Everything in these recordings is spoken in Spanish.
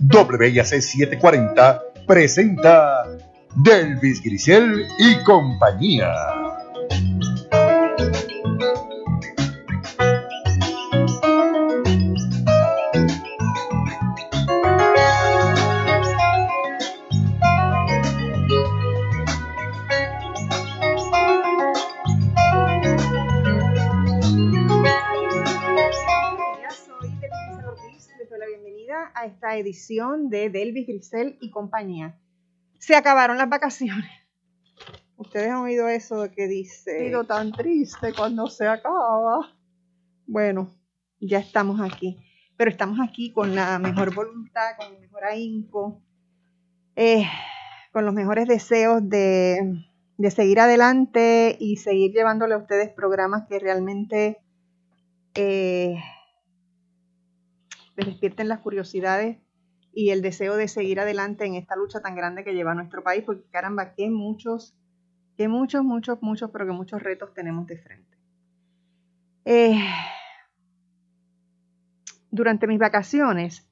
WIAC 740 presenta Delvis Grisel y compañía. A esta edición de Delvis Grisel y compañía. Se acabaron las vacaciones. Ustedes han oído eso de que dice, sido tan triste cuando se acaba. Bueno, ya estamos aquí, pero estamos aquí con la mejor voluntad, con el mejor ahínco, eh, con los mejores deseos de, de seguir adelante y seguir llevándole a ustedes programas que realmente eh, les despierten las curiosidades y el deseo de seguir adelante en esta lucha tan grande que lleva nuestro país, porque caramba, que muchos, que muchos, muchos, muchos, pero que muchos retos tenemos de frente. Eh, durante mis vacaciones,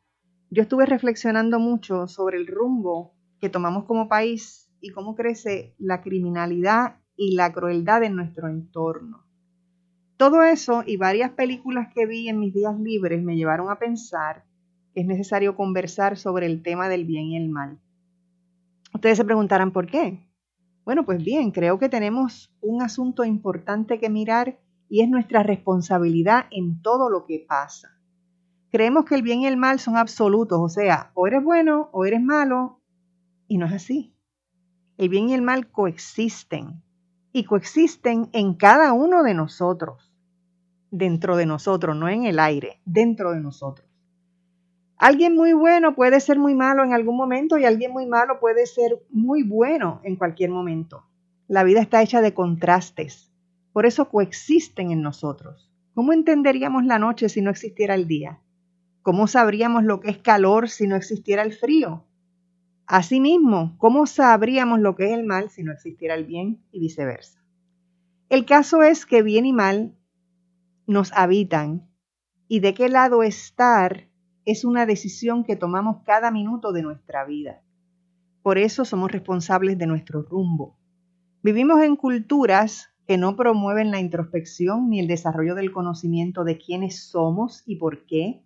yo estuve reflexionando mucho sobre el rumbo que tomamos como país y cómo crece la criminalidad y la crueldad en nuestro entorno. Todo eso y varias películas que vi en mis días libres me llevaron a pensar que es necesario conversar sobre el tema del bien y el mal. Ustedes se preguntarán por qué. Bueno, pues bien, creo que tenemos un asunto importante que mirar y es nuestra responsabilidad en todo lo que pasa. Creemos que el bien y el mal son absolutos, o sea, o eres bueno o eres malo, y no es así. El bien y el mal coexisten, y coexisten en cada uno de nosotros dentro de nosotros, no en el aire, dentro de nosotros. Alguien muy bueno puede ser muy malo en algún momento y alguien muy malo puede ser muy bueno en cualquier momento. La vida está hecha de contrastes, por eso coexisten en nosotros. ¿Cómo entenderíamos la noche si no existiera el día? ¿Cómo sabríamos lo que es calor si no existiera el frío? Asimismo, ¿cómo sabríamos lo que es el mal si no existiera el bien y viceversa? El caso es que bien y mal nos habitan y de qué lado estar es una decisión que tomamos cada minuto de nuestra vida. Por eso somos responsables de nuestro rumbo. Vivimos en culturas que no promueven la introspección ni el desarrollo del conocimiento de quiénes somos y por qué.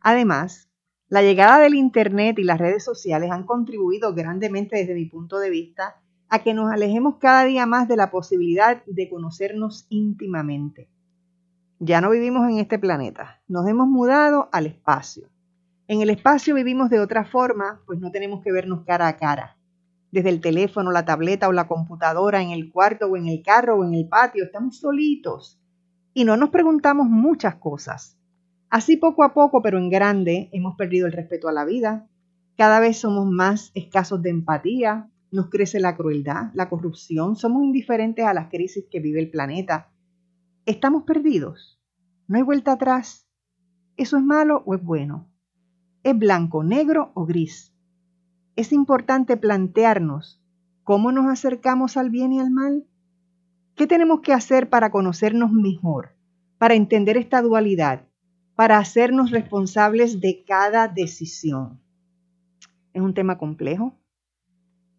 Además, la llegada del Internet y las redes sociales han contribuido grandemente desde mi punto de vista a que nos alejemos cada día más de la posibilidad de conocernos íntimamente. Ya no vivimos en este planeta, nos hemos mudado al espacio. En el espacio vivimos de otra forma, pues no tenemos que vernos cara a cara. Desde el teléfono, la tableta o la computadora, en el cuarto o en el carro o en el patio, estamos solitos y no nos preguntamos muchas cosas. Así poco a poco, pero en grande, hemos perdido el respeto a la vida. Cada vez somos más escasos de empatía, nos crece la crueldad, la corrupción, somos indiferentes a las crisis que vive el planeta ¿Estamos perdidos? ¿No hay vuelta atrás? ¿Eso es malo o es bueno? ¿Es blanco, negro o gris? Es importante plantearnos cómo nos acercamos al bien y al mal. ¿Qué tenemos que hacer para conocernos mejor, para entender esta dualidad, para hacernos responsables de cada decisión? Es un tema complejo.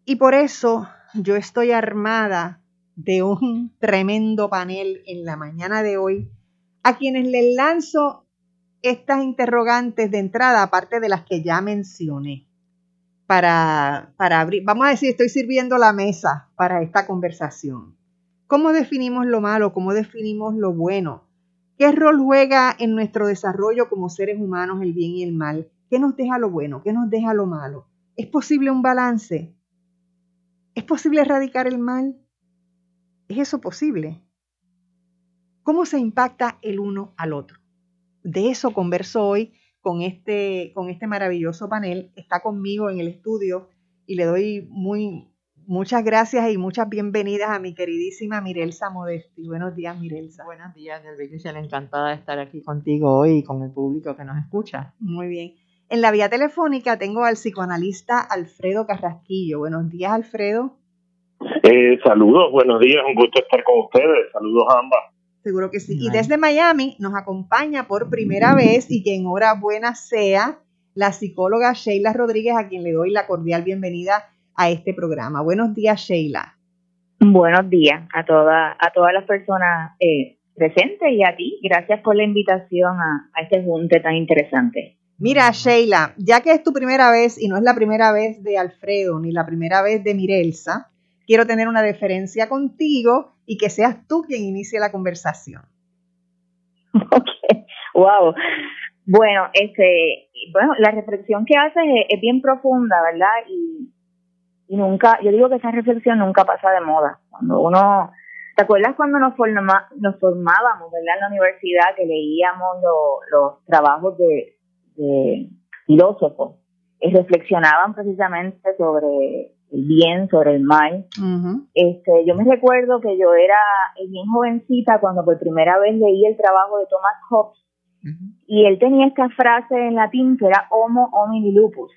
Y por eso yo estoy armada de un tremendo panel en la mañana de hoy, a quienes les lanzo estas interrogantes de entrada, aparte de las que ya mencioné, para, para abrir, vamos a decir, estoy sirviendo la mesa para esta conversación. ¿Cómo definimos lo malo? ¿Cómo definimos lo bueno? ¿Qué rol juega en nuestro desarrollo como seres humanos el bien y el mal? ¿Qué nos deja lo bueno? ¿Qué nos deja lo malo? ¿Es posible un balance? ¿Es posible erradicar el mal? ¿Es eso posible? ¿Cómo se impacta el uno al otro? De eso converso hoy con este, con este maravilloso panel. Está conmigo en el estudio y le doy muy, muchas gracias y muchas bienvenidas a mi queridísima Mirelsa Modesti. Buenos días, Mirelsa. Buenos días, Delvicia. Encantada de estar aquí contigo hoy y con el público que nos escucha. Muy bien. En la vía telefónica tengo al psicoanalista Alfredo Carrasquillo. Buenos días, Alfredo. Eh, saludos, buenos días, un gusto estar con ustedes. Saludos a ambas. Seguro que sí. Y desde Miami nos acompaña por primera vez y que enhorabuena sea la psicóloga Sheila Rodríguez, a quien le doy la cordial bienvenida a este programa. Buenos días, Sheila. Buenos días a, toda, a todas las personas eh, presentes y a ti. Gracias por la invitación a, a este junte tan interesante. Mira, Sheila, ya que es tu primera vez y no es la primera vez de Alfredo ni la primera vez de Mirelsa, quiero tener una deferencia contigo y que seas tú quien inicie la conversación. Ok, wow. Bueno, este, bueno, la reflexión que haces es, bien profunda, ¿verdad? Y, nunca, yo digo que esa reflexión nunca pasa de moda. Cuando uno, ¿te acuerdas cuando nos formábamos, ¿verdad? En la universidad que leíamos los trabajos de, de filósofos, y reflexionaban precisamente sobre el bien, sobre el mal. este, yo me recuerdo que yo era bien jovencita cuando por primera vez leí el trabajo de Thomas Hobbes y él tenía esta frase en latín que era homo homini lupus.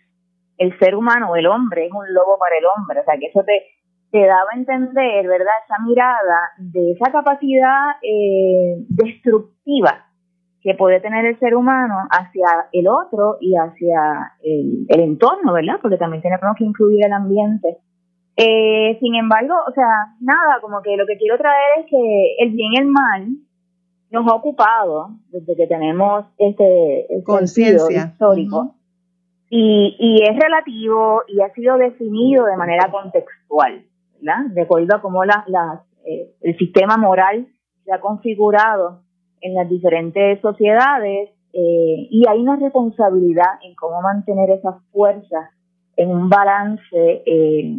El ser humano, el hombre, es un lobo para el hombre. O sea, que eso te, te daba a entender, ¿verdad? Esa mirada de esa capacidad eh, destructiva que puede tener el ser humano hacia el otro y hacia el, entorno, ¿verdad? Porque también tenemos que incluir el ambiente. Eh, sin embargo, o sea, nada, como que lo que quiero traer es que el bien y el mal nos ha ocupado desde que tenemos este, este conciencia histórico y, y es relativo y ha sido definido de manera contextual, ¿verdad? De acuerdo a cómo la, la, eh, el sistema moral se ha configurado en las diferentes sociedades eh, y hay una responsabilidad en cómo mantener esas fuerzas en un balance eh,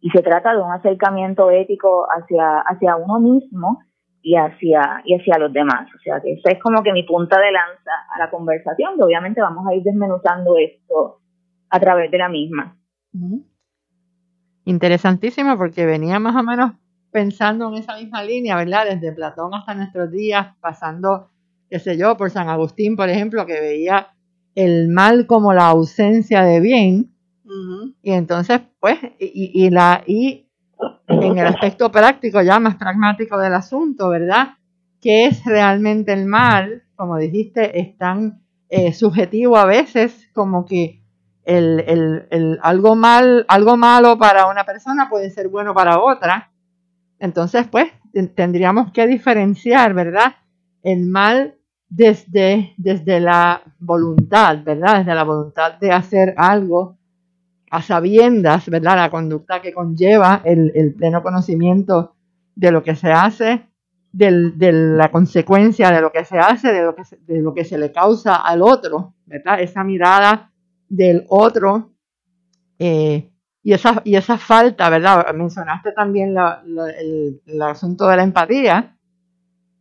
y se trata de un acercamiento ético hacia, hacia uno mismo y hacia, y hacia los demás. O sea que esa es como que mi punta de lanza a la conversación, que obviamente vamos a ir desmenuzando esto a través de la misma. Interesantísimo porque venía más o menos pensando en esa misma línea, ¿verdad? Desde Platón hasta nuestros días, pasando, qué sé yo, por San Agustín, por ejemplo, que veía el mal como la ausencia de bien. Y entonces, pues, y, y, la, y en el aspecto práctico, ya más pragmático del asunto, ¿verdad? ¿Qué es realmente el mal? Como dijiste, es tan eh, subjetivo a veces como que el, el, el, algo, mal, algo malo para una persona puede ser bueno para otra. Entonces, pues, tendríamos que diferenciar, ¿verdad? El mal desde, desde la voluntad, ¿verdad? Desde la voluntad de hacer algo a sabiendas, ¿verdad? La conducta que conlleva el, pleno conocimiento de lo que se hace, de la consecuencia de lo que se hace, de lo que se, de lo que se le causa al otro, ¿verdad? Esa mirada del otro eh, y esa, y esa falta, ¿verdad? Mencionaste también el, el, asunto de la empatía,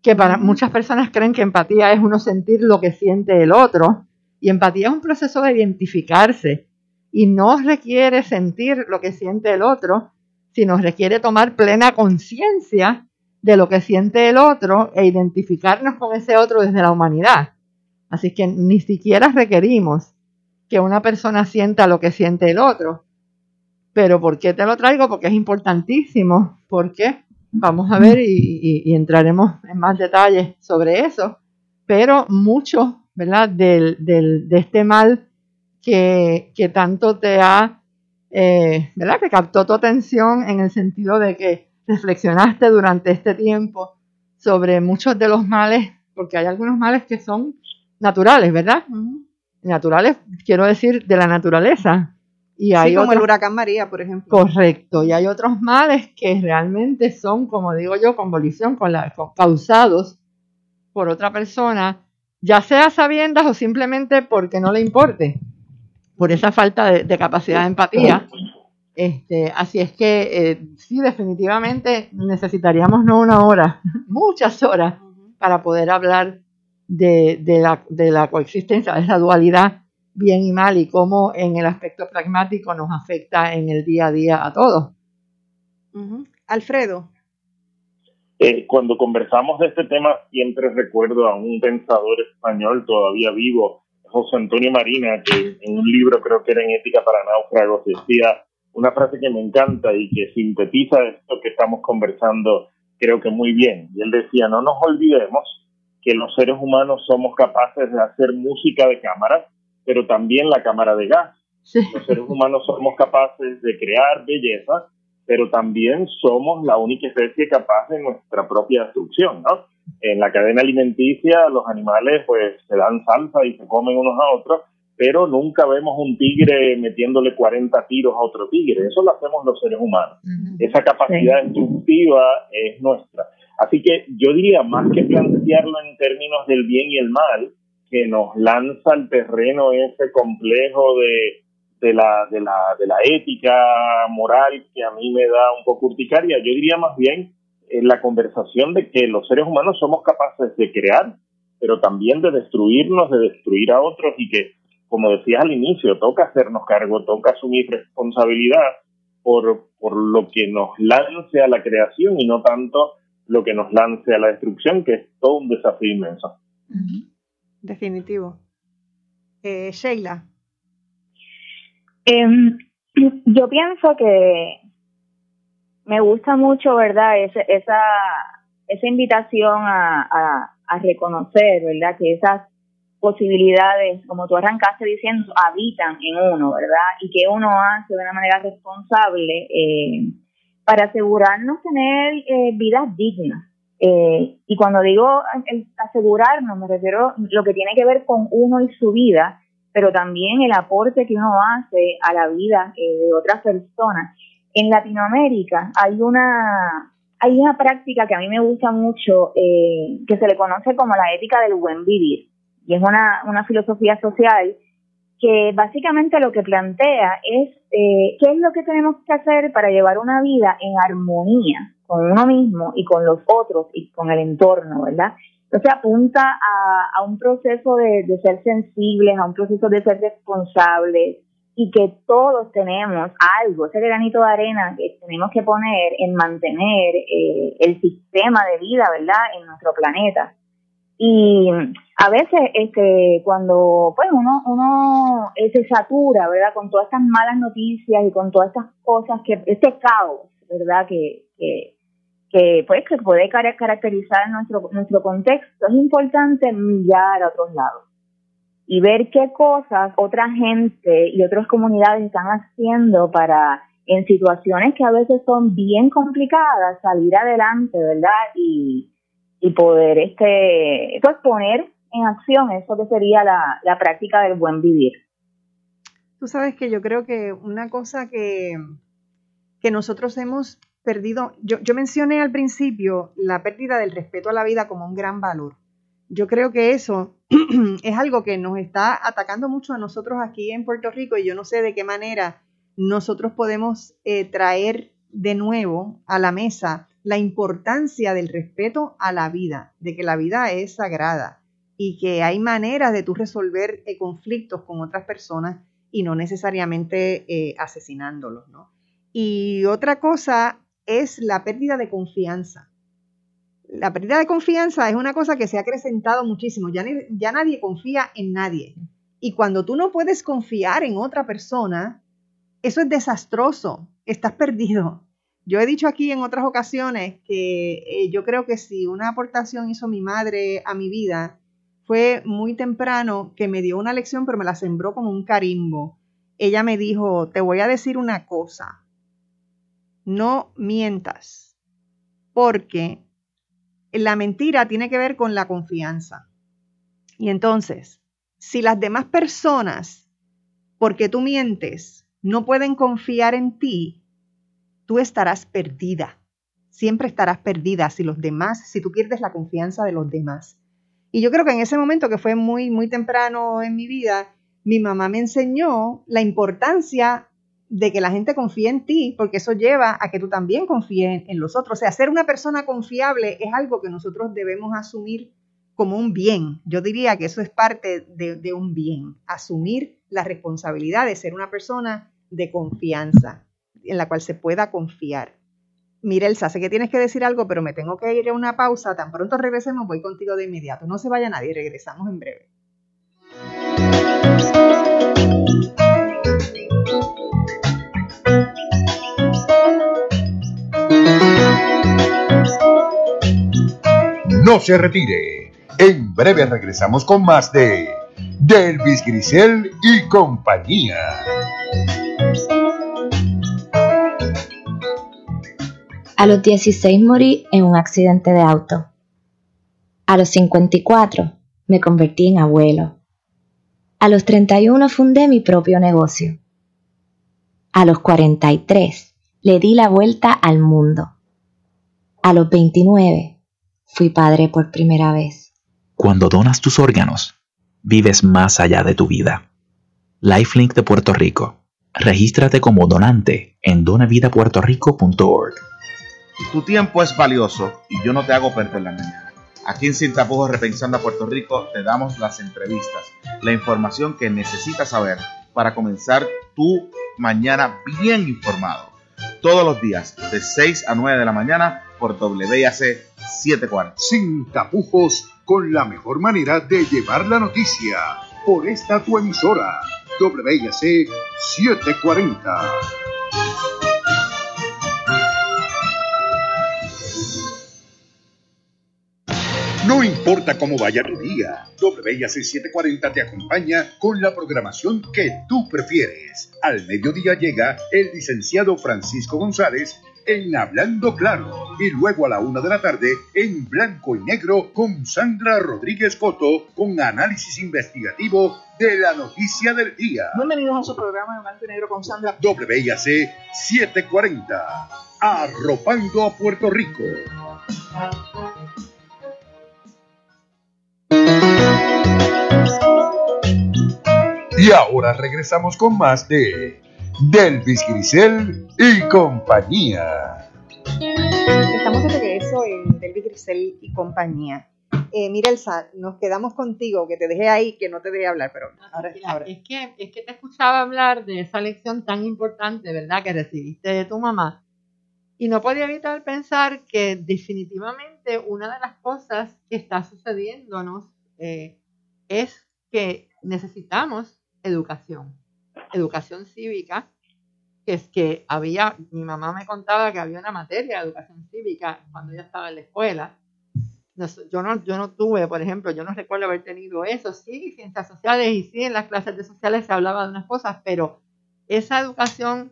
que para muchas personas creen que empatía es uno sentir lo que siente el otro, y empatía es un proceso de identificarse, y no requiere sentir lo que siente el otro, sino requiere tomar plena conciencia de lo que siente el otro e identificarnos con ese otro desde la humanidad. Así que ni siquiera requerimos que una persona sienta lo que siente el otro, pero ¿por qué te lo traigo? Porque es importantísimo. Porque vamos a ver y, entraremos en más detalles sobre eso. Pero mucho, ¿verdad? Del, del, de este mal que, que tanto te ha, eh, ¿verdad? Que captó tu atención en el sentido de que reflexionaste durante este tiempo sobre muchos de los males, porque hay algunos males que son naturales, ¿verdad? Naturales, quiero decir, de la naturaleza, y hay como el huracán María, por ejemplo. Correcto. Y hay otros males que realmente son, como digo yo, con con la, causados por otra persona, ya sea sabiendas o simplemente porque no le importe, por esa falta de, capacidad de empatía. Este, así es que eh, sí, definitivamente necesitaríamos no una hora, muchas horas para poder hablar de, la, de la coexistencia, de esa dualidad bien y mal y cómo en el aspecto pragmático nos afecta en el día a día a todos. Alfredo. Eh, cuando conversamos de este tema, siempre recuerdo a un pensador español todavía vivo, José Antonio Marina, que en un libro, creo que era en Ética para Náufragos, decía una frase que me encanta y que sintetiza esto que estamos conversando, creo que muy bien. Y él decía, no nos olvidemos que los seres humanos somos capaces de hacer música de cámara, pero también la cámara de gas. Los seres humanos somos capaces de crear belleza, pero también somos la única especie capaz de nuestra propia destrucción, ¿no? En la cadena alimenticia los animales pues se dan salsa y se comen unos a otros, pero nunca vemos un tigre metiéndole 40 tiros a otro tigre. Eso lo hacemos los seres humanos. Esa capacidad destructiva es nuestra. Así que yo diría, más que plantearlo en términos del bien y el mal, que nos lanza al terreno ese complejo de, de, la, de, la, de la ética moral que a mí me da un poco urticaria, yo diría más bien en la conversación de que los seres humanos somos capaces de crear, pero también de destruirnos, de destruir a otros y que, como decías al inicio, toca hacernos cargo, toca asumir responsabilidad por, por lo que nos lance a la creación y no tanto lo que nos lance a la destrucción, que es todo un desafío inmenso. Definitivo. Eh, Sheila. Em, yo pienso que me gusta mucho, ¿verdad? esa, esa invitación a, a, reconocer, ¿verdad? Que esas posibilidades, como tú arrancaste diciendo, habitan en uno, ¿verdad? Y que uno hace de una manera responsable eh, para asegurarnos tener eh, vidas dignas. Eh, y cuando digo asegurarnos, me refiero a lo que tiene que ver con uno y su vida, pero también el aporte que uno hace a la vida de otras personas en Latinoamérica hay una, hay una práctica que a mí me gusta mucho, eh, que se le conoce como la ética del buen vivir. Y es una, una filosofía social que básicamente lo que plantea es eh, qué es lo que tenemos que hacer para llevar una vida en armonía con uno mismo y con los otros y con el entorno, ¿verdad? Entonces apunta a, un proceso de, de, ser sensibles, a un proceso de ser responsables, y que todos tenemos algo, ese granito de arena que tenemos que poner en mantener eh, el sistema de vida, ¿verdad?, en nuestro planeta. Y a veces, este, cuando, pues, uno, uno eh, se satura, ¿verdad?, con todas estas malas noticias y con todas estas cosas que, este caos, ¿verdad?, que, que, que pues, que puede caracterizar nuestro, nuestro contexto, es importante mirar a otros lados y ver qué cosas otra gente y otras comunidades están haciendo para en situaciones que a veces son bien complicadas salir adelante, ¿verdad? Y, y poder este pues poner en acción eso que sería la, la práctica del buen vivir. Tú sabes que yo creo que una cosa que, que nosotros hemos perdido, yo, yo mencioné al principio la pérdida del respeto a la vida como un gran valor. Yo creo que eso es algo que nos está atacando mucho a nosotros aquí en Puerto Rico y yo no sé de qué manera nosotros podemos eh, traer de nuevo a la mesa la importancia del respeto a la vida, de que la vida es sagrada y que hay maneras de tú resolver eh, conflictos con otras personas y no necesariamente eh, asesinándolos, ¿no? Y otra cosa es la pérdida de confianza la pérdida de confianza es una cosa que se ha acrecentado muchísimo. Ya, ya nadie confía en nadie. Y cuando tú no puedes confiar en otra persona, eso es desastroso. Estás perdido. Yo he dicho aquí en otras ocasiones que eh, yo creo que si una aportación hizo mi madre a mi vida, fue muy temprano que me dio una lección, pero me la sembró como un carimbo. Ella me dijo, te voy a decir una cosa, no mientas, porque la mentira tiene que ver con la confianza. Y entonces, si las demás personas, porque tú mientes, no pueden confiar en ti, tú estarás perdida. Siempre estarás perdida si los demás, si tú pierdes la confianza de los demás. Y yo creo que en ese momento que fue muy, muy temprano en mi vida, mi mamá me enseñó la importancia de que la gente confíe en ti, porque eso lleva a que tú también confíes en los otros. O sea, ser una persona confiable es algo que nosotros debemos asumir como un bien. Yo diría que eso es parte de, de un bien, asumir la responsabilidad de ser una persona de confianza, en la cual se pueda confiar. Mirelsa, sé que tienes que decir algo, pero me tengo que ir a una pausa. Tan pronto regresemos, voy contigo de inmediato. No se vaya nadie, regresamos en breve. No se retire. En breve regresamos con más de Delvis Grisel y compañía. A los 16 morí en un accidente de auto. A los 54 me convertí en abuelo. A los 31 fundé mi propio negocio. A los 43 le di la vuelta al mundo. A los 29 fui padre por primera vez. Cuando donas tus órganos, vives más allá de tu vida. Lifelink de Puerto Rico. Regístrate como donante en donavidapuertorico.org. Tu tiempo es valioso y yo no te hago perder la mañana. Aquí en Sin Tapujos Repensando a Puerto Rico te damos las entrevistas, la información que necesitas saber para comenzar tu mañana bien informado. Todos los días de 6 a 9 de la mañana por WIAC 740. Sin tapujos, con la mejor manera de llevar la noticia. Por esta tu emisora, WIAC 740. No importa cómo vaya tu día, WIAC 740 te acompaña con la programación que tú prefieres. Al mediodía llega el licenciado Francisco González en Hablando Claro y luego a la una de la tarde en Blanco y Negro con Sandra Rodríguez Coto con análisis investigativo de la noticia del día. Bienvenidos a su programa de Blanco y Negro con Sandra. WIAC 740, arropando a Puerto Rico. Y ahora regresamos con más de Delvis Grisel y compañía. Estamos de regreso en Delvis Grisel y compañía. Eh, mira, Elsa, nos quedamos contigo, que te dejé ahí, que no te dejé hablar, pero ahora, Mira, ahora. Es, que, es que te escuchaba hablar de esa lección tan importante, ¿verdad?, que recibiste de tu mamá. Y no podía evitar pensar que definitivamente una de las cosas que está sucediéndonos eh, es que necesitamos educación, educación cívica, que es que había, mi mamá me contaba que había una materia de educación cívica cuando ella estaba en la escuela. Yo, no, yo no tuve, por ejemplo, yo no recuerdo haber tenido eso, sí, ciencias sociales y sí, en las clases de sociales se hablaba de unas cosas, pero esa educación,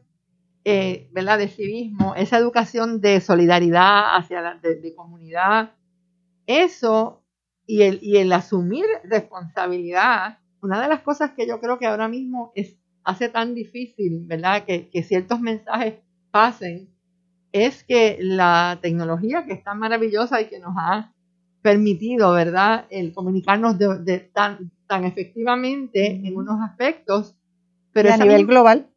eh, ¿verdad?, de civismo, esa educación de solidaridad hacia la de, de comunidad, eso y el, y el asumir responsabilidad, una de las cosas que yo creo que ahora mismo es, hace tan difícil, ¿verdad?, que, que ciertos mensajes pasen, es que la tecnología que es tan maravillosa y que nos ha permitido, ¿verdad?, el comunicarnos de, de tan, tan efectivamente en unos aspectos, pero Y a nivel misma- global.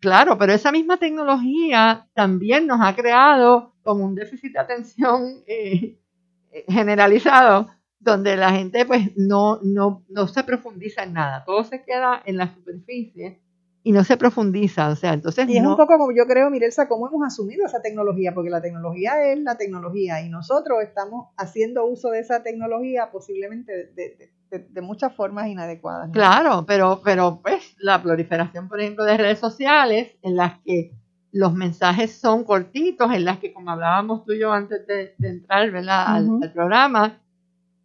Claro, pero esa misma tecnología también nos ha creado como un déficit de atención eh, eh, generalizado, donde la gente pues no, no, no se profundiza en nada, todo se queda en la superficie y no se profundiza, o sea, entonces Y es no- un poco como yo creo, Mirelsa, cómo hemos asumido esa tecnología, porque la tecnología es la tecnología y nosotros estamos haciendo uso de esa tecnología posiblemente de, de- de- de muchas formas inadecuadas. ¿no? Claro, pero, pero pues la proliferación, por ejemplo, de redes sociales en las que los mensajes son cortitos, en las que, como hablábamos tú y yo antes de, entrar ¿verdad? al programa,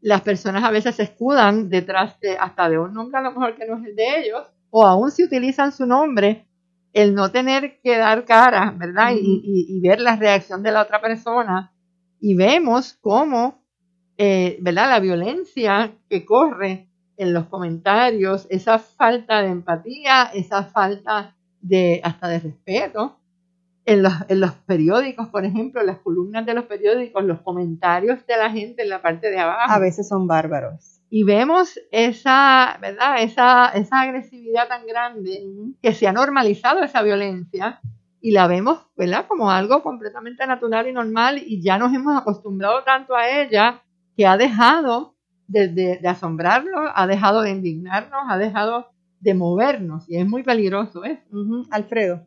las personas a veces se escudan detrás de hasta de un nombre a lo mejor que no es el de ellos, o aún si utilizan su nombre, el no tener que dar cara, ¿verdad? Y- y, y ver la reacción de la otra persona. Y vemos cómo, eh, ¿verdad? La violencia que corre en los comentarios, esa falta de empatía, esa falta de hasta de respeto. En los, en los periódicos, por ejemplo, en las columnas de los periódicos, los comentarios de la gente en la parte de abajo A veces son bárbaros. y vemos esa, ¿verdad? Esa, esa agresividad tan grande que se ha normalizado esa violencia y la vemos, ¿verdad? Como algo completamente natural y normal y ya nos hemos acostumbrado tanto a ella que ha dejado de, de, asombrarnos, ha dejado de indignarnos, ha dejado de movernos y es muy peligroso eso. Alfredo.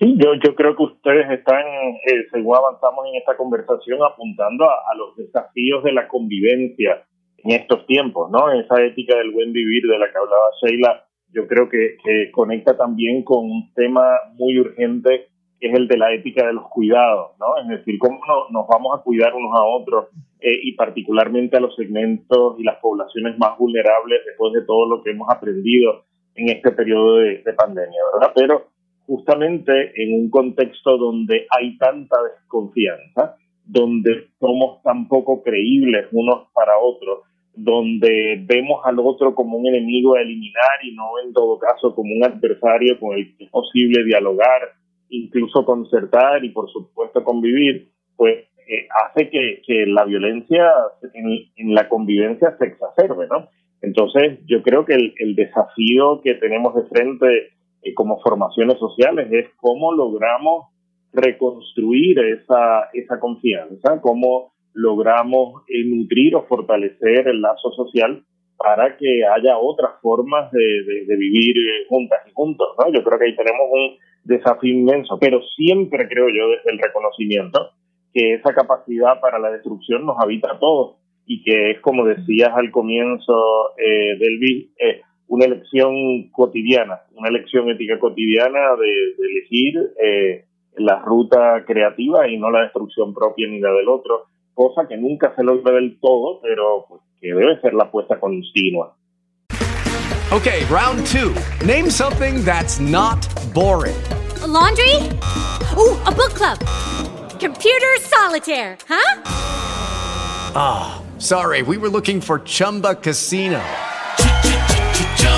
Sí, yo, yo creo que ustedes están, eh, según avanzamos en esta conversación, apuntando a, los desafíos de la convivencia en estos tiempos, ¿no? Esa ética del buen vivir de la que hablaba Sheila, yo creo que, que conecta también con un tema muy urgente que es el de la ética de los cuidados, ¿no? Es decir, cómo nos vamos a cuidar unos a otros eh, y particularmente a los segmentos y las poblaciones más vulnerables después de todo lo que hemos aprendido en este periodo de, pandemia, ¿verdad? Pero justamente en un contexto donde hay tanta desconfianza, donde somos tan poco creíbles unos para otros, donde vemos al otro como un enemigo a eliminar y no en todo caso como un adversario con el que es posible dialogar, incluso concertar y por supuesto convivir, pues eh, hace que, que, la violencia en, la convivencia se exacerbe, ¿no? Entonces, yo creo que el, desafío que tenemos de frente eh, como formaciones sociales es cómo logramos reconstruir esa, esa confianza, cómo logramos eh, nutrir o fortalecer el lazo social para que haya otras formas de, de, vivir juntas y juntos, ¿no? Yo creo que ahí tenemos un desafío inmenso, pero siempre creo yo desde el reconocimiento que esa capacidad para la destrucción nos habita a todos y que es, como decías al comienzo, eh, Delvi, eh, una elección cotidiana, una elección ética cotidiana de, elegir eh, la ruta creativa y no la destrucción propia ni la del otro, cosa que nunca se logra del todo, pero pues, que debe ser la apuesta continua. Okay, round two. Name something that's not boring. laundry? Ooh, a book club. Computer solitaire, huh? Ah, oh, sorry, we were looking for Chumba Casino.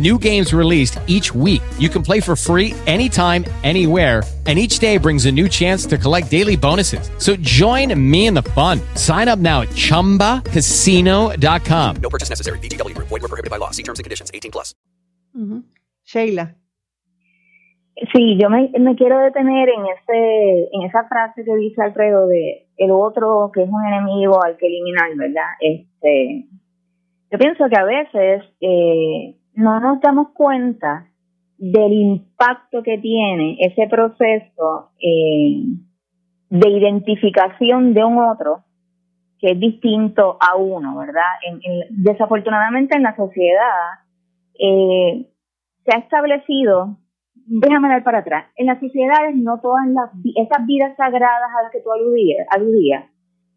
new games released each week. You can play for free anytime, anywhere and each day brings a new chance to collect daily bonuses. So join me in the fun. Sign up now at ChumbaCasino.com. No purchase necessary. BGW. Void were prohibited by law. See terms and conditions. 18 plus. Sheila. Sí, yo me, me, quiero detener en ese, en esa frase que dice Alfredo de el otro que es un enemigo al que eliminar, ¿verdad? Este, yo pienso que a veces eh, no nos damos cuenta del impacto que tiene ese proceso eh, de identificación de un otro que es distinto a uno, ¿verdad? desafortunadamente en la sociedad eh, se ha establecido, déjame dar para atrás, en las sociedades no todas las, esas vidas sagradas a las que tú aludías, aludías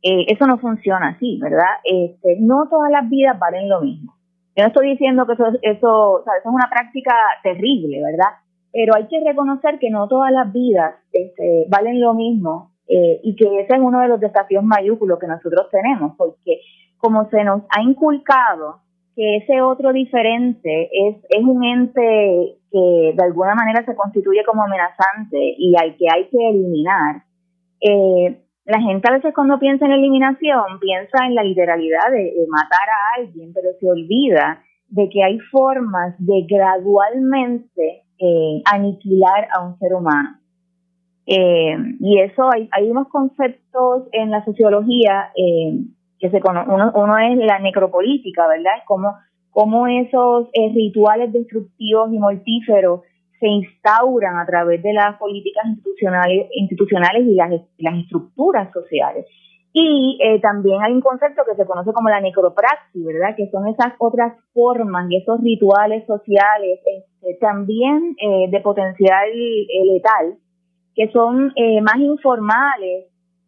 eh, eso no funciona así, ¿verdad? Este, no todas las vidas valen lo mismo. Yo no estoy diciendo que eso, eso, es una práctica terrible, ¿verdad? Pero hay que reconocer que no todas las vidas este, valen lo mismo eh, y que ese es uno de los desafíos mayúsculos que nosotros tenemos, porque como se nos ha inculcado que ese otro diferente es, es un ente que de alguna manera se constituye como amenazante y al que hay que eliminar, eh, la gente a veces cuando piensa en eliminación piensa en la literalidad de, matar a alguien, pero se olvida de que hay formas de gradualmente eh, aniquilar a un ser humano. Eh, y eso hay, hay, unos conceptos en la sociología eh, que se uno, uno, es la necropolítica, ¿verdad? Como, como esos rituales destructivos y mortíferos se instauran a través de las políticas institucionales, institucionales y las, las estructuras sociales. Y eh, también hay un concepto que se conoce como la necropraxis, ¿verdad? Que son esas otras formas y esos rituales sociales este, también eh, de potencial eh, letal, que son más informales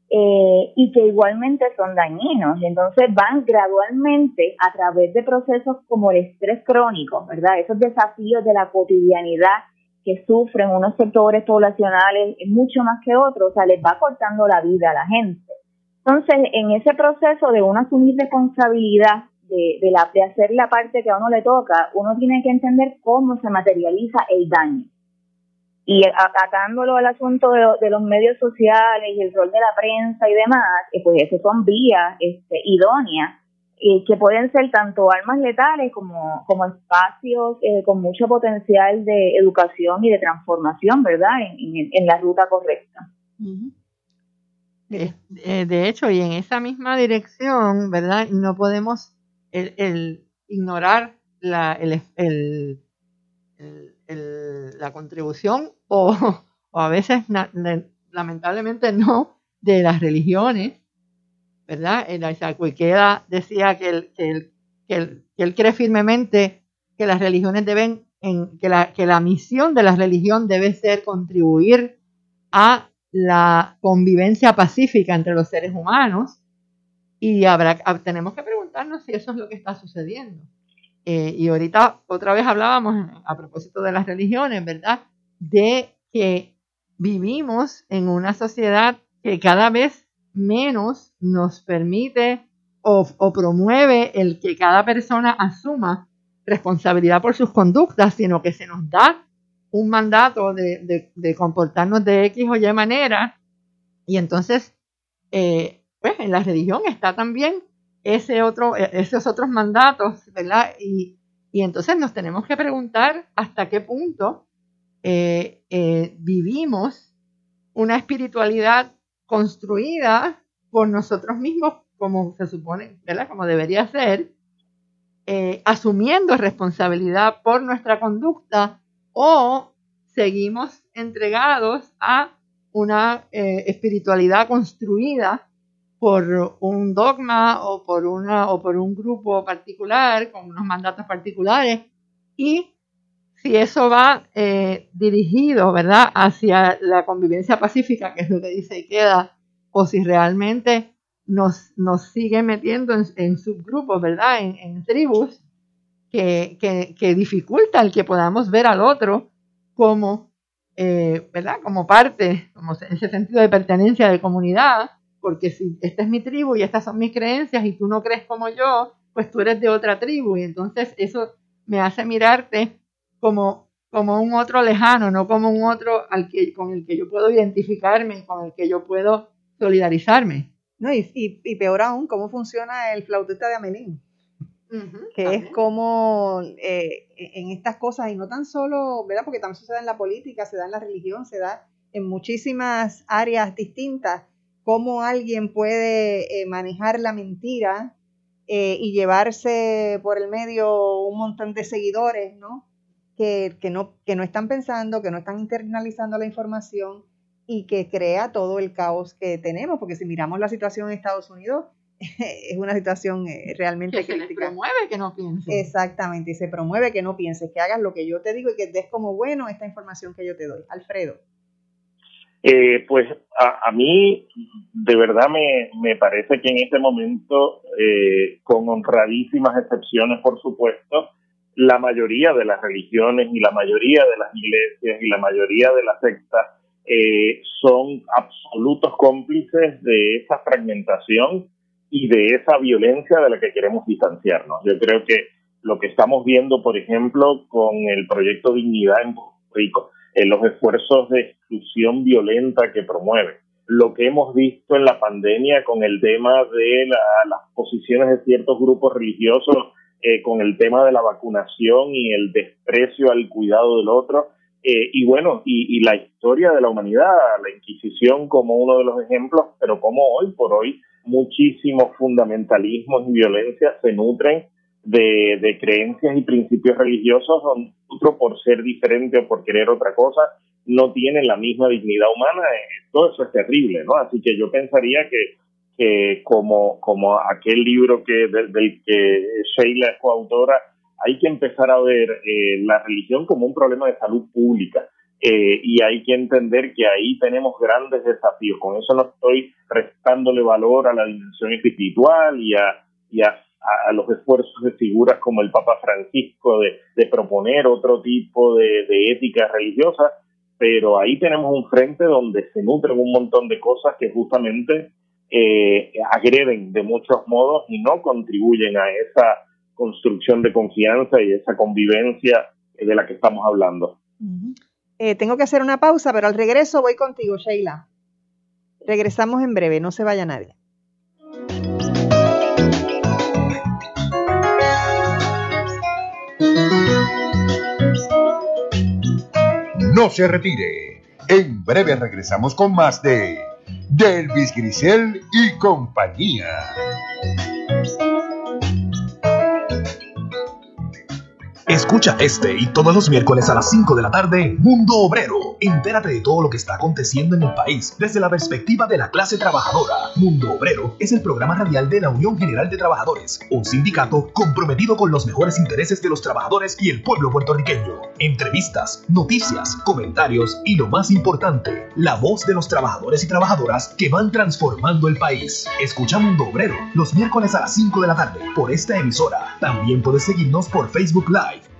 y que igualmente son dañinos. Entonces van gradualmente a través de procesos como el estrés crónico, ¿verdad? Esos desafíos de la cotidianidad que sufren unos sectores poblacionales mucho más que otros, o sea, les va cortando la vida a la gente. Entonces, en ese proceso de uno asumir responsabilidad de, de, la, de hacer la parte que a uno le toca, uno tiene que entender cómo se materializa el daño. Y atacándolo al asunto de, los medios sociales y el rol de la prensa y demás, eh, pues esas son vías este, idóneas eh, que pueden ser tanto armas letales como, como espacios eh, con mucho potencial de educación y de transformación, ¿verdad? En, en, la ruta correcta. de hecho, y en esa misma dirección, ¿verdad? No podemos el, ignorar la, el, el, la contribución o, a veces lamentablemente no de las religiones, ¿verdad? En queda decía que él, que, que, él, cree firmemente que las religiones deben, en, que, la, que la misión de la religión debe ser contribuir a la convivencia pacífica entre los seres humanos y habrá, tenemos que preguntarnos si eso es lo que está sucediendo. Eh, y ahorita otra vez hablábamos a propósito de las religiones, ¿verdad? De que vivimos en una sociedad que cada vez menos nos permite o, promueve el que cada persona asuma responsabilidad por sus conductas, sino que se nos da un mandato de, comportarnos de X o Y manera. Y entonces, eh, pues en la religión está también ese otro, e, esos otros mandatos, ¿verdad? Y, entonces nos tenemos que preguntar hasta qué punto eh, eh, vivimos una espiritualidad construida por nosotros mismos, como se supone, ¿verdad? Como debería ser, eh, asumiendo responsabilidad por nuestra conducta o seguimos entregados a una espiritualidad construida por un dogma o por, una, o por un grupo particular, con unos mandatos particulares, y si eso va eh, dirigido, ¿verdad?, hacia la convivencia pacífica, que es lo que dice y queda, o si realmente nos, nos sigue metiendo en, subgrupos, ¿verdad?, en, tribus, que, que, dificulta el que podamos ver al otro como, eh, ¿verdad?, como parte, como ese sentido de pertenencia de comunidad, porque si esta es mi tribu y estas son mis creencias y tú no crees como yo, pues tú eres de otra tribu y entonces eso me hace mirarte como, como un otro lejano, no como un otro al que, con el que yo puedo identificarme, con el que yo puedo solidarizarme. No, y, y, peor aún, cómo funciona el flautista de Amelín. que es como eh, en estas cosas, y no tan solo, ¿verdad? Porque también sucede en la política, se da en la religión, se da en muchísimas áreas distintas, cómo alguien puede eh, manejar la mentira eh, y llevarse por el medio un montón de seguidores, ¿no? Que, no, que no están pensando, que no están internalizando la información y que crea todo el caos que tenemos, porque si miramos la situación en Estados Unidos, es una situación eh, realmente que se promueve que no pienses. Exactamente, y se promueve que no pienses, que hagas lo que yo te digo y que des como bueno esta información que yo te doy. Alfredo. Eh, pues a, mí de verdad me, me, parece que en este momento, eh, con honradísimas excepciones, por supuesto, la mayoría de las religiones y la mayoría de las iglesias y la mayoría de las sectas eh, son absolutos cómplices de esa fragmentación y de esa violencia de la que queremos distanciarnos. Yo creo que lo que estamos viendo, por ejemplo, con el proyecto Dignidad en Puerto Rico, en los esfuerzos de exclusión violenta que promueve. Lo que hemos visto en la pandemia con el tema de las posiciones de ciertos grupos religiosos, eh, con el tema de la vacunación y el desprecio al cuidado del otro, eh, y bueno, y, la historia de la humanidad, la Inquisición como uno de los ejemplos, pero como hoy por hoy muchísimos fundamentalismos y violencia se nutren de, de creencias y principios religiosos donde otro por ser diferente o por querer otra cosa no tiene la misma dignidad humana. Eh, todo eso es terrible, ¿no? Así que yo pensaría que, como, como aquel libro que del, que Sheila es coautora, hay que empezar a ver eh, la religión como un problema de salud pública. Eh, y hay que entender que ahí tenemos grandes desafíos. Con eso no estoy restándole valor a la dimensión espiritual y a, y a a, los esfuerzos de figuras como el Papa Francisco de, proponer otro tipo de, ética religiosa, pero ahí tenemos un frente donde se nutren un montón de cosas que justamente eh, agreden de muchos modos y no contribuyen a esa construcción de confianza y esa convivencia de la que estamos hablando. Eh, tengo que hacer una pausa, pero al regreso voy contigo, Sheila. Regresamos en breve, no se vaya nadie. No se retire. En breve regresamos con más de Delvis Grisel y compañía. Escucha este y todos los miércoles a las 5 de la tarde, Mundo Obrero. Entérate de todo lo que está aconteciendo en el país desde la perspectiva de la clase trabajadora. Mundo Obrero es el programa radial de la Unión General de Trabajadores, un sindicato comprometido con los mejores intereses de los trabajadores y el pueblo puertorriqueño. Entrevistas, noticias, comentarios y lo más importante, la voz de los trabajadores y trabajadoras que van transformando el país. Escucha Mundo Obrero los miércoles a las 5 de la tarde por esta emisora. También puedes seguirnos por Facebook Live.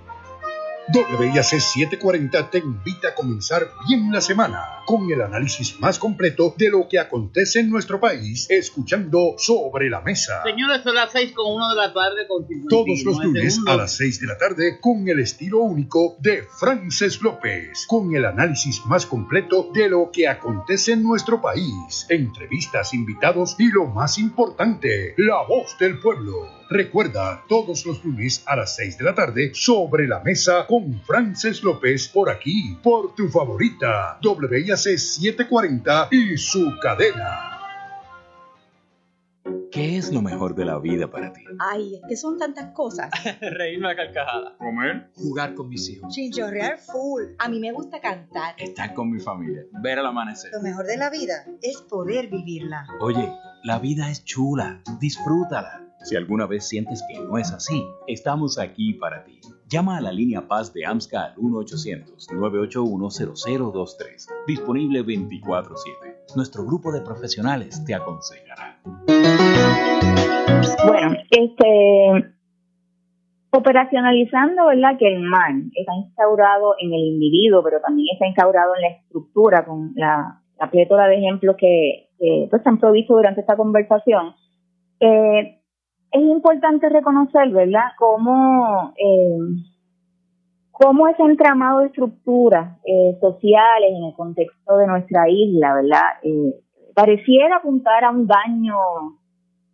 WIAC 740 te invita a comenzar bien la semana con el análisis más completo de lo que acontece en nuestro país, escuchando Sobre la Mesa. Señores, son las 6 con 1 de la tarde con Todos los lunes a las 6 de la tarde con el estilo único de Frances López, con el análisis más completo de lo que acontece en nuestro país, entrevistas, invitados y lo más importante, la voz del pueblo. Recuerda, todos los lunes a las 6 de la tarde, sobre la mesa con Frances López por aquí, por tu favorita, WIAC 740 y su cadena. ¿Qué es lo mejor de la vida para ti? Ay, es que son tantas cosas. Reírme a carcajada. Comer. Jugar con mis hijos. Chinchorrear full. A mí me gusta cantar. Estar con mi familia. Ver el amanecer. Lo mejor de la vida es poder vivirla. Oye, la vida es chula. Disfrútala. Si alguna vez sientes que no es así, estamos aquí para ti. Llama a la línea Paz de AMSCA al 1-800-981-0023. Disponible 24-7. Nuestro grupo de profesionales te aconsejará. Bueno, este, operacionalizando, ¿verdad? Que el mal está instaurado en el individuo, pero también está instaurado en la estructura, con la, la plétora de ejemplos que, que pues, han provisto durante esta conversación. Eh, es importante reconocer, ¿verdad?, cómo, eh, cómo ese entramado de estructuras eh, sociales en el contexto de nuestra isla, ¿verdad?, eh, pareciera apuntar a un daño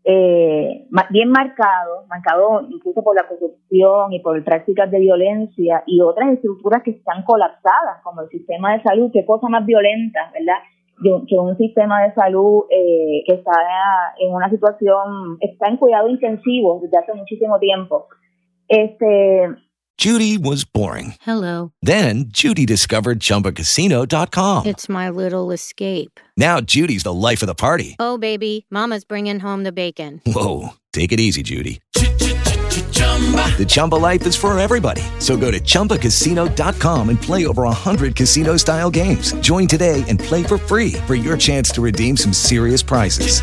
eh, bien marcado, marcado incluso por la corrupción y por prácticas de violencia y otras estructuras que están colapsadas, como el sistema de salud, qué cosa más violenta, ¿verdad? De un- que un sistema de salud eh, que está en una situación, está en cuidado intensivo desde hace muchísimo tiempo. Este, Judy was boring. Hello. Then Judy discovered ChumbaCasino.com. It's my little escape. Now Judy's the life of the party. Oh, baby, Mama's bringing home the bacon. Whoa, take it easy, Judy. The Chumba life is for everybody. So go to ChumbaCasino.com and play over 100 casino-style games. Join today and play for free for your chance to redeem some serious prizes.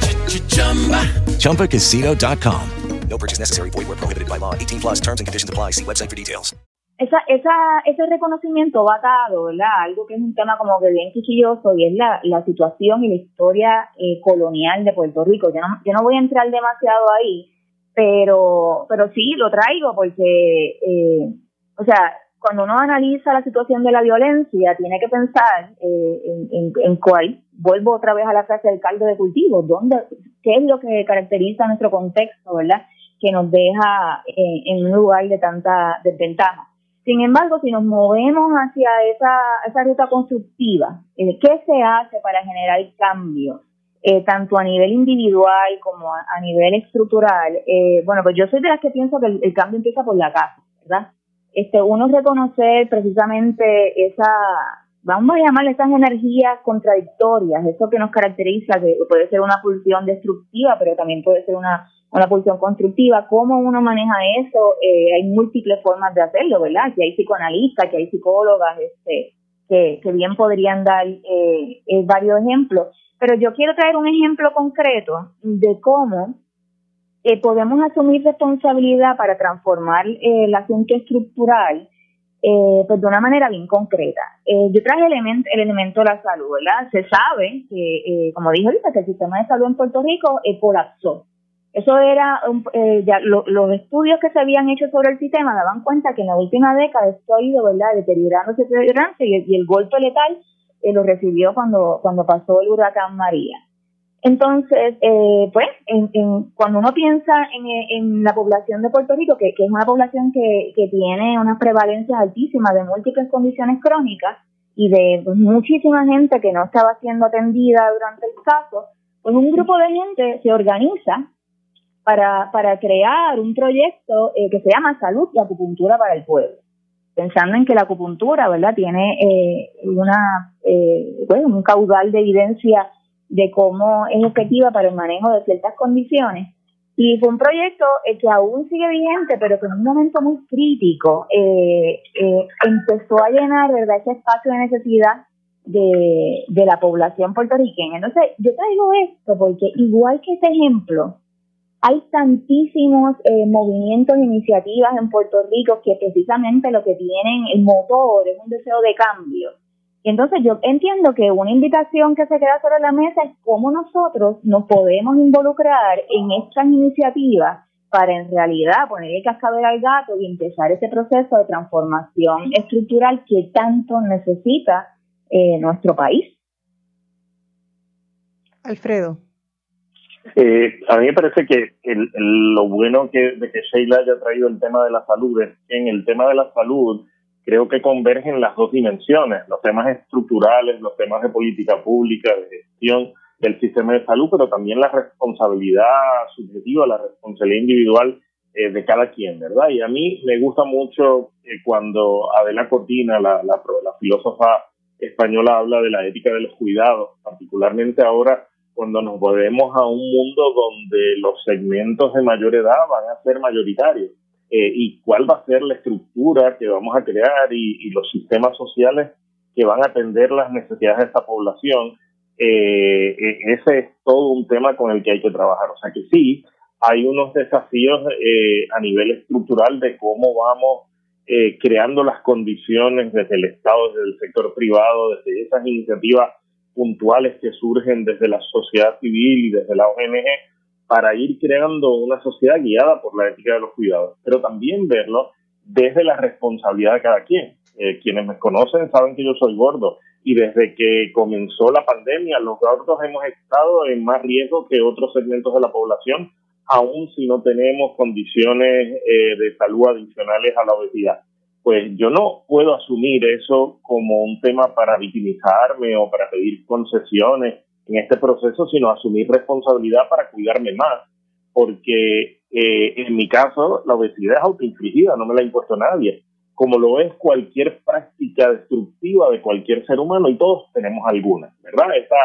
ChumbaCasino.com. No purchase necessary. Void where prohibited by law. 18 plus terms and conditions apply. See website for details. esa, esa, ese reconocimiento va atado, ¿verdad? Algo que es un tema como que bien quisquilloso y es la, la situación y la historia eh, colonial de Puerto Rico. Yo no, yo no voy a entrar demasiado ahí, pero, pero sí lo traigo porque, eh, o sea, cuando uno analiza la situación de la violencia, tiene que pensar eh, en, en, en cuál, vuelvo otra vez a la frase del caldo de cultivo, ¿dónde, qué es lo que caracteriza nuestro contexto, ¿verdad? Que nos deja eh, en un lugar de tanta desventaja. Sin embargo, si nos movemos hacia esa, esa ruta constructiva, eh, ¿qué se hace para generar cambios? Eh, tanto a nivel individual como a, nivel estructural. Eh, bueno, pues yo soy de las que pienso que el, cambio empieza por la casa, ¿verdad? Este, uno reconocer precisamente esa, vamos a llamarle esas energías contradictorias, eso que nos caracteriza, que puede ser una pulsión destructiva, pero también puede ser una, una pulsión constructiva. ¿Cómo uno maneja eso? Eh, hay múltiples formas de hacerlo, ¿verdad? Aquí hay psicoanalistas, que hay psicólogas, este, que, que bien podrían dar eh, eh, varios ejemplos. Pero yo quiero traer un ejemplo concreto de cómo eh, podemos asumir responsabilidad para transformar eh, el asunto estructural eh, pues de una manera bien concreta. Eh, yo traje el, element, el elemento de la salud, ¿verdad? Se sabe que, eh, como dije ahorita, que el sistema de salud en Puerto Rico eh, colapsó. Eso era, ya lo- los estudios que se habían hecho sobre el sistema daban cuenta que en la última década esto ha ido, ¿verdad?, deteriorándose, deteriorándose y, y el golpe letal eh, lo recibió cuando, cuando pasó el huracán María. Entonces, eh, pues, en, en- cuando uno piensa en, la población de Puerto Rico, que, que es una población que, que tiene unas prevalencias altísimas de múltiples condiciones crónicas y de pues, muchísima gente que no estaba siendo atendida durante el caso, pues un grupo de gente se organiza para, para crear un proyecto eh, que se llama Salud y Acupuntura para el Pueblo pensando en que la acupuntura, ¿verdad?, tiene eh, una, eh, bueno, un caudal de evidencia de cómo es efectiva para el manejo de ciertas condiciones. Y fue un proyecto eh, que aún sigue vigente, pero que en un momento muy crítico eh, eh, empezó a llenar, ¿verdad?, ese espacio de necesidad de, de la población puertorriqueña. Entonces, yo traigo esto porque igual que este ejemplo, hay tantísimos eh, movimientos iniciativas en Puerto Rico que precisamente lo que tienen el motor es un deseo de cambio. Y Entonces yo entiendo que una invitación que se queda sobre la mesa es cómo nosotros nos podemos involucrar en estas iniciativas para en realidad poner el cascabel al gato y empezar ese proceso de transformación estructural que tanto necesita eh, nuestro país. Alfredo. Eh, a mí me parece que lo bueno que, de que Sheila haya traído el tema de la salud es que en el tema de la salud creo que convergen las dos dimensiones, los temas estructurales, los temas de política pública, de gestión del sistema de salud, pero también la responsabilidad subjetiva, la responsabilidad individual eh, de cada quien, ¿verdad? Y a mí me gusta mucho eh, cuando Adela Cortina, la filósofa española, habla de la ética de los cuidados, particularmente ahora cuando nos volvemos a un mundo donde los segmentos de mayor edad van a ser mayoritarios. Eh, y cuál va a ser la estructura que vamos a crear y, y los sistemas sociales que van a atender las necesidades de esta población. Eh, eh, ese es todo un tema con el que hay que trabajar. O sea que sí, hay unos desafíos eh, a nivel estructural de cómo vamos eh, creando las condiciones desde el Estado, desde el sector privado, desde esas iniciativas puntuales que surgen desde la sociedad civil y desde la ONG para ir creando una sociedad guiada por la ética de los cuidados, pero también verlo desde la responsabilidad de cada quien. Eh, quienes me conocen saben que yo soy gordo y desde que comenzó la pandemia los gordos hemos estado en más riesgo que otros segmentos de la población, aun si no tenemos condiciones eh, de salud adicionales a la obesidad pues yo no puedo asumir eso como un tema para victimizarme o para pedir concesiones en este proceso, sino asumir responsabilidad para cuidarme más, porque eh, en mi caso la obesidad es autoinfligida, no me la ha impuesto nadie, como lo es cualquier práctica destructiva de cualquier ser humano y todos tenemos alguna, ¿verdad? Esta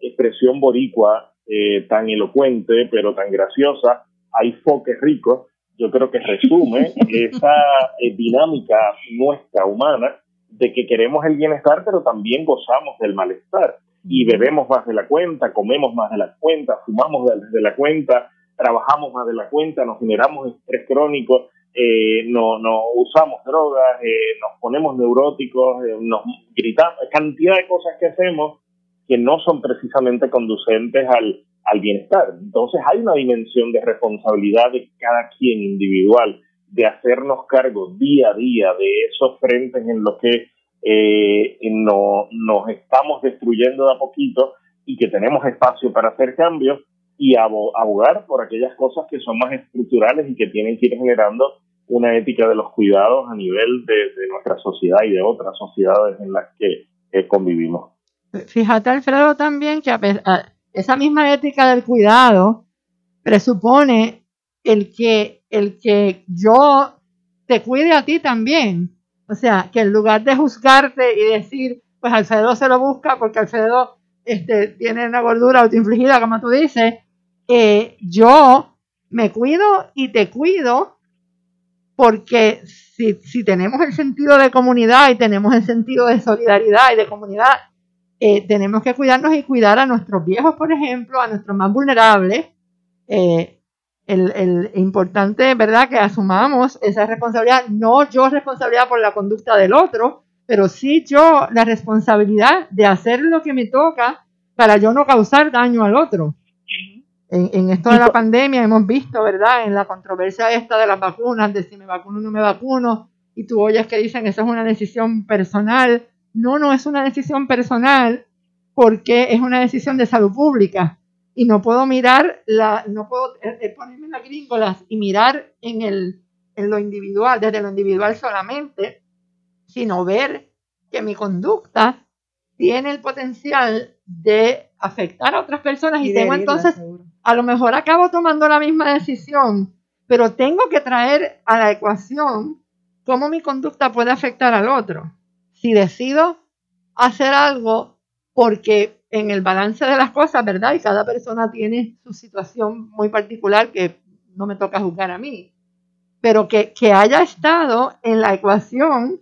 expresión boricua eh, tan elocuente pero tan graciosa, hay foques ricos, yo creo que resume esa eh, dinámica nuestra humana de que queremos el bienestar, pero también gozamos del malestar. Y bebemos más de la cuenta, comemos más de la cuenta, fumamos de, de la cuenta, trabajamos más de la cuenta, nos generamos estrés crónico, eh, no, no usamos drogas, eh, nos ponemos neuróticos, eh, nos gritamos, cantidad de cosas que hacemos que no son precisamente conducentes al, al bienestar. Entonces hay una dimensión de responsabilidad de cada quien individual, de hacernos cargo día a día de esos frentes en los que eh, no, nos estamos destruyendo de a poquito y que tenemos espacio para hacer cambios y abo- abogar por aquellas cosas que son más estructurales y que tienen que ir generando una ética de los cuidados a nivel de, nuestra sociedad y de otras sociedades en las que eh, convivimos. Fíjate, Alfredo, también que a pe- a- esa misma ética del cuidado presupone el que, el que yo te cuide a ti también. O sea, que en lugar de juzgarte y decir, pues Alfredo se lo busca porque Alfredo este, tiene una gordura autoinfligida, como tú dices, eh, yo me cuido y te cuido porque si, si tenemos el sentido de comunidad y tenemos el sentido de solidaridad y de comunidad, eh, tenemos que cuidarnos y cuidar a nuestros viejos, por ejemplo, a nuestros más vulnerables. Eh, el, el importante, ¿verdad?, que asumamos esa responsabilidad, no yo responsabilidad por la conducta del otro, pero sí yo la responsabilidad de hacer lo que me toca para yo no causar daño al otro. En, en esto de la pandemia hemos visto, ¿verdad?, en la controversia esta de las vacunas, de si me vacuno o no me vacuno, y tú oyes que dicen eso es una decisión personal. No, no es una decisión personal porque es una decisión de salud pública y no puedo mirar la, no puedo eh, eh, ponerme las gringolas y mirar en el, en lo individual, desde lo individual solamente, sino ver que mi conducta tiene el potencial de afectar a otras personas y, tengo entonces, seguro. a lo mejor acabo tomando la misma decisión, pero tengo que traer a la ecuación cómo mi conducta puede afectar al otro. Si decido hacer algo porque en el balance de las cosas, ¿verdad? Y cada persona tiene su situación muy particular que no me toca juzgar a mí, pero que, que haya estado en la ecuación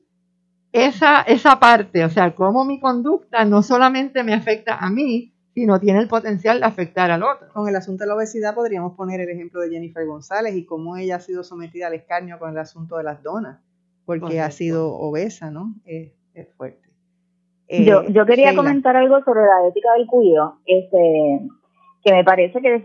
esa, esa parte, o sea, cómo mi conducta no solamente me afecta a mí, sino tiene el potencial de afectar al otro. Con el asunto de la obesidad podríamos poner el ejemplo de Jennifer González y cómo ella ha sido sometida al escarnio con el asunto de las donas, porque ha sido obesa, ¿no? Es, es fuerte. yo, Eh, yo quería Sheila. comentar algo sobre la ética del cuido, este, que me parece que,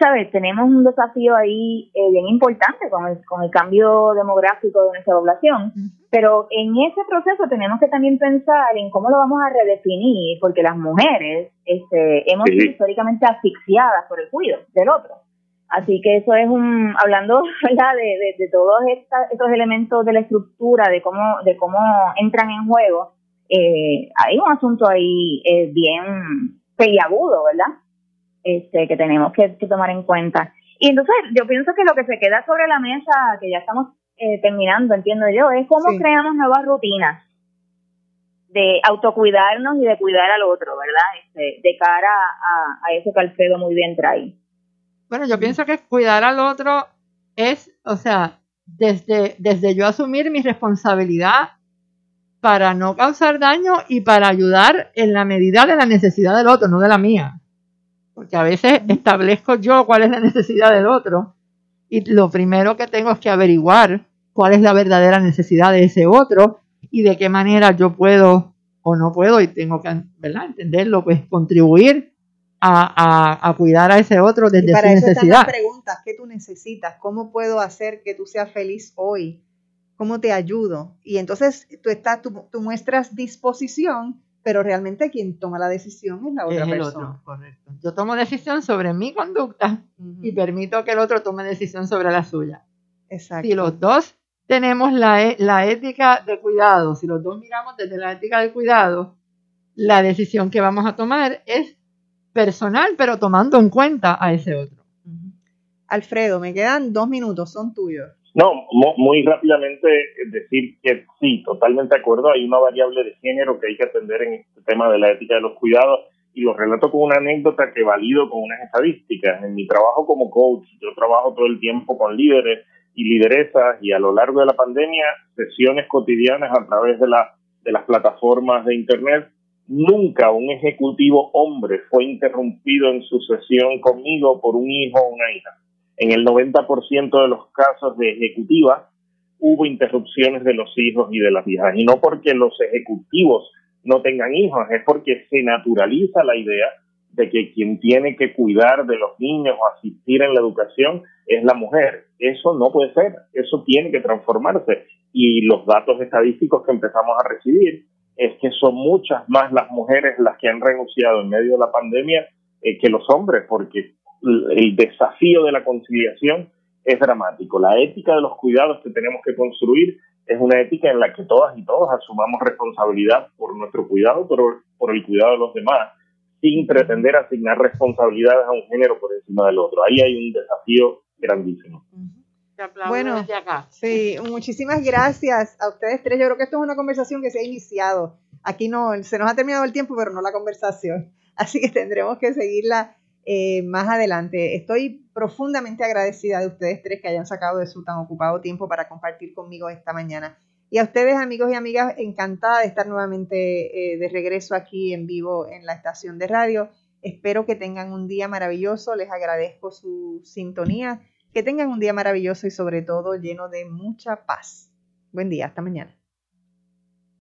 ¿sabes? Tenemos un desafío ahí eh, bien importante con el, con el cambio demográfico de nuestra población, pero en ese proceso tenemos que también pensar en cómo lo vamos a redefinir, porque las mujeres este, hemos Sí. sido históricamente asfixiadas por el cuido del otro. Así que eso es un, hablando ¿verdad? de, de, de todos esta- estos elementos de la estructura, de cómo, de cómo entran en juego, eh, hay un asunto ahí eh, bien peliagudo, ¿verdad? Este, que tenemos que, que tomar en cuenta. Y entonces yo pienso que lo que se queda sobre la mesa, que ya estamos eh, terminando, entiendo yo, es cómo Sí. creamos nuevas rutinas de autocuidarnos y de cuidar al otro, ¿verdad? Este, de cara a, a eso que Alfredo muy bien trae. Bueno, yo pienso que cuidar al otro es, o sea, desde, desde yo asumir mi responsabilidad para no causar daño y para ayudar en la medida de la necesidad del otro, no de la mía. Porque a veces establezco yo cuál es la necesidad del otro y lo primero que tengo es que averiguar cuál es la verdadera necesidad de ese otro y de qué manera yo puedo o no puedo y tengo que ¿verdad? entenderlo, pues contribuir a, a- a cuidar a ese otro Y desde para su eso están necesidad. las preguntas, ¿qué tú necesitas? ¿Cómo puedo hacer que tú seas feliz hoy? ¿Cómo te ayudo? Y entonces tú, estás, tú, tú muestras disposición, pero realmente quien toma la decisión es la otra Es el persona. otro, correcto. Yo tomo decisión sobre mi conducta y permito que el otro tome decisión sobre la suya. Exacto. Si los dos tenemos la, e- la ética de cuidado, si los dos miramos desde la ética de cuidado, la decisión que vamos a tomar es personal, pero tomando en cuenta a ese otro. Alfredo, me quedan dos minutos, son tuyos. No, mo- muy rápidamente eh, decir que sí, totalmente de acuerdo. Hay una variable de género que hay que atender en este tema de la ética de los cuidados y lo relato con una anécdota que valido con unas estadísticas. En mi trabajo como coach, yo trabajo todo el tiempo con líderes y lideresas y a lo largo de la pandemia, sesiones cotidianas a través de, la, de las plataformas de Internet. Nunca un ejecutivo hombre fue interrumpido en su sesión conmigo por un hijo o una hija. En el 90% de los casos de ejecutivas hubo interrupciones de los hijos y de las hijas. Y no porque los ejecutivos no tengan hijos, es porque se naturaliza la idea de que quien tiene que cuidar de los niños o asistir en la educación es la mujer. Eso no puede ser, eso tiene que transformarse. Y los datos estadísticos que empezamos a recibir es que son muchas más las mujeres las que han renunciado en medio de la pandemia eh, que los hombres, porque el desafío de la conciliación es dramático. La ética de los cuidados que tenemos que construir es una ética en la que todas y todos asumamos responsabilidad por nuestro cuidado, pero por el cuidado de los demás, sin pretender asignar responsabilidades a un género por encima del otro. Ahí hay un desafío grandísimo. Bueno, sí, muchísimas gracias a ustedes tres. Yo creo que esto es una conversación que se ha iniciado. Aquí no, se nos ha terminado el tiempo, pero no la conversación. Así que tendremos que seguirla eh, más adelante. Estoy profundamente agradecida de ustedes tres que hayan sacado de su tan ocupado tiempo para compartir conmigo esta mañana. Y a ustedes, amigos y amigas, encantada de estar nuevamente eh, de regreso aquí en vivo en la estación de radio. Espero que tengan un día maravilloso. Les agradezco su sintonía. Que tengan un día maravilloso y sobre todo lleno de mucha paz. Buen día, hasta mañana.